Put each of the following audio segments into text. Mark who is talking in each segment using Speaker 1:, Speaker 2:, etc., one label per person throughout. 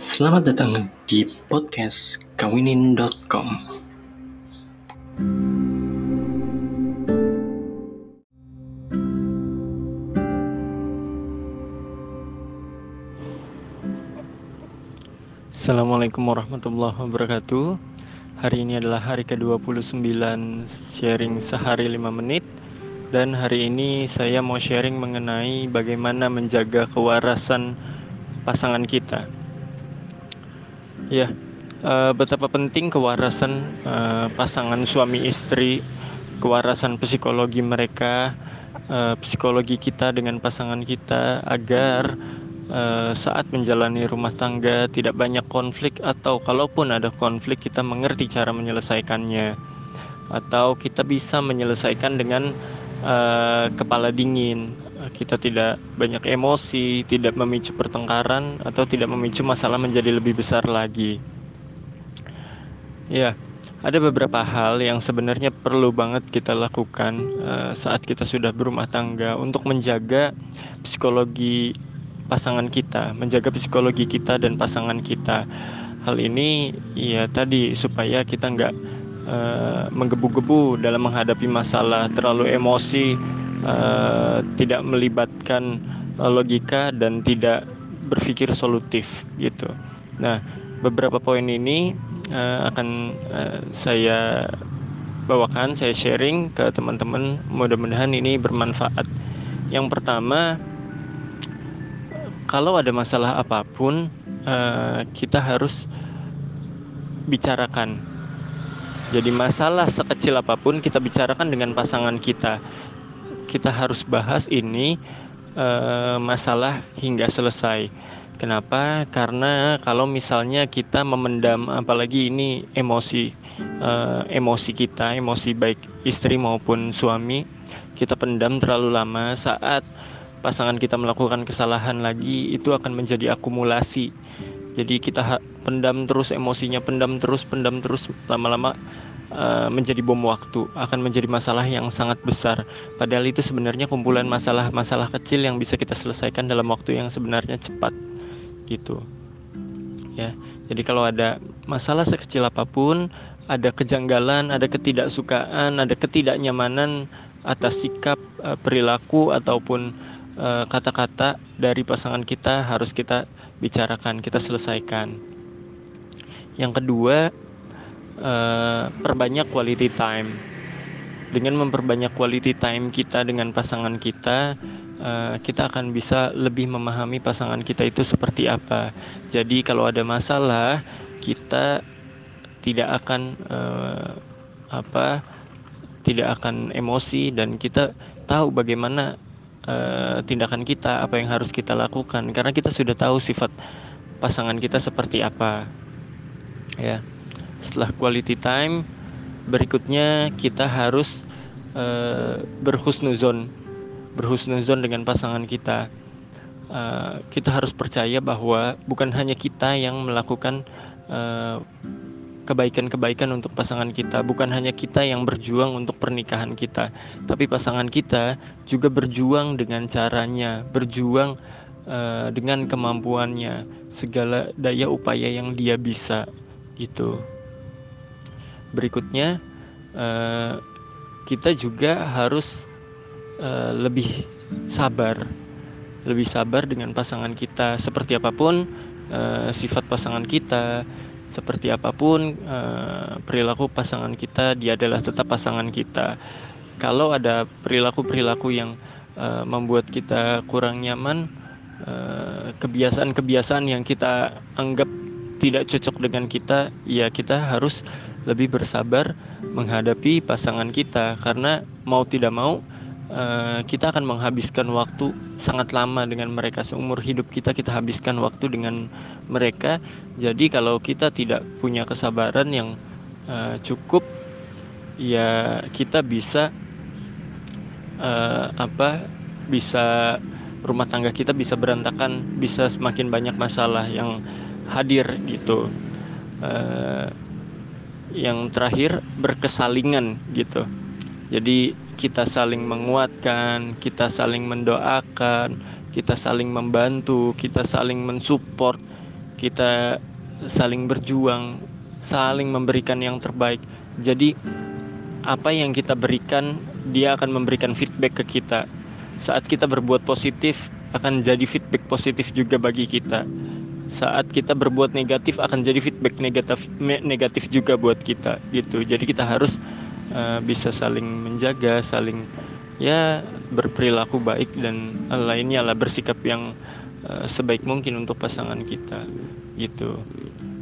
Speaker 1: Selamat datang di podcast kawinin.com. Assalamualaikum warahmatullahi wabarakatuh. Hari ini adalah hari ke-29 sharing sehari 5 menit dan hari ini saya mau sharing mengenai bagaimana menjaga kewarasan pasangan kita. Ya, uh, betapa penting kewarasan uh, pasangan suami istri, kewarasan psikologi mereka, uh, psikologi kita dengan pasangan kita agar uh, saat menjalani rumah tangga tidak banyak konflik atau kalaupun ada konflik kita mengerti cara menyelesaikannya. Atau kita bisa menyelesaikan dengan uh, kepala dingin kita tidak banyak emosi, tidak memicu pertengkaran atau tidak memicu masalah menjadi lebih besar lagi. Ya, ada beberapa hal yang sebenarnya perlu banget kita lakukan uh, saat kita sudah berumah tangga untuk menjaga psikologi pasangan kita, menjaga psikologi kita dan pasangan kita. Hal ini ya tadi supaya kita nggak uh, menggebu-gebu dalam menghadapi masalah, terlalu emosi uh, tidak melibatkan uh, logika dan tidak berpikir solutif gitu. Nah, beberapa poin ini uh, akan uh, saya bawakan, saya sharing ke teman-teman. Mudah-mudahan ini bermanfaat. Yang pertama, kalau ada masalah apa pun, uh, kita harus bicarakan. Jadi masalah sekecil apa pun kita bicarakan dengan pasangan kita kita harus bahas ini uh, masalah hingga selesai. Kenapa? Karena kalau misalnya kita memendam, apalagi ini emosi, uh, emosi kita, emosi baik istri maupun suami, kita pendam terlalu lama saat pasangan kita melakukan kesalahan lagi, itu akan menjadi akumulasi. Jadi kita pendam terus emosinya, pendam terus, pendam terus, lama-lama Eh, menjadi bom waktu, akan menjadi masalah yang sangat besar. Padahal itu sebenarnya kumpulan masalah-masalah kecil yang bisa kita selesaikan dalam waktu yang sebenarnya cepat, gitu. Ya, jadi kalau ada masalah sekecil apa pun, ada kejanggalan, ada ketidaksukaan, ada ketidaknyamanan atas sikap, uh, perilaku ataupun eh, kata-kata dari pasangan kita harus kita bicarakan, kita selesaikan. Yang kedua, uh, perbanyak quality time. Dengan memperbanyak quality time kita dengan pasangan kita, uh, kita akan bisa lebih memahami pasangan kita itu seperti apa. Jadi kalau ada masalah, kita tidak akan uh, apa, tidak akan emosi dan kita tahu bagaimana uh, tindakan kita, apa yang harus kita lakukan karena kita sudah tahu sifat pasangan kita seperti apa. Ya setelah quality time berikutnya kita harus uh, berhusnuzon. Berhusnuzon dengan pasangan kita. Uh, kita harus percaya bahwa bukan hanya kita yang melakukan uh, kebaikan-kebaikan untuk pasangan kita. Bukan hanya kita yang berjuang untuk pernikahan kita. Tapi pasangan kita juga berjuang dengan caranya. Berjuang uh, dengan kemampuannya. Segala daya upaya yang dia bisa. Gitu berikutnya uh, kita juga harus uh, lebih sabar. Lebih sabar dengan pasangan kita. Seperti apa pun uh, sifat pasangan kita seperti apa pun uh, perilaku pasangan kita dia adalah tetap pasangan kita. Kalau ada perilaku-perilaku yang membuat kita kurang nyaman kebiasaan-kebiasaan yang kita anggap tidak cocok dengan kita ya kita harus lebih bersabar menghadapi pasangan kita. Karena mau tidak mau uh, kita akan menghabiskan waktu sangat lama dengan mereka. Seumur hidup kita kita habiskan waktu dengan mereka. Jadi kalau kita tidak punya kesabaran yang uh, cukup ya kita bisa uh, apa bisa rumah tangga kita bisa berantakan bisa semakin banyak masalah yang hadir gitu. Uh, yang terakhir berkesalingan gitu. Jadi kita saling menguatkan, kita saling mendoakan, kita saling membantu, kita saling mensupport, kita saling berjuang saling memberikan yang terbaik. Jadi apa yang kita berikan dia akan memberikan feedback ke kita. Saat kita berbuat positif akan jadi feedback positif juga bagi kita saat kita berbuat negatif akan jadi feedback negatif negatif juga buat kita gitu. Jadi kita harus uh, bisa saling menjaga saling ya berperilaku baik dan lainnya lah bersikap yang uh, sebaik mungkin untuk pasangan kita gitu.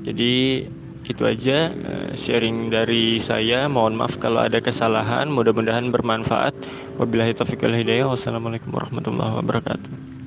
Speaker 1: Jadi itu aja uh, sharing dari saya. Mohon maaf kalau ada kesalahan mudah-mudahan bermanfaat. Wabillahi taufiq wassalamualaikum warahmatullahi wabarakatuh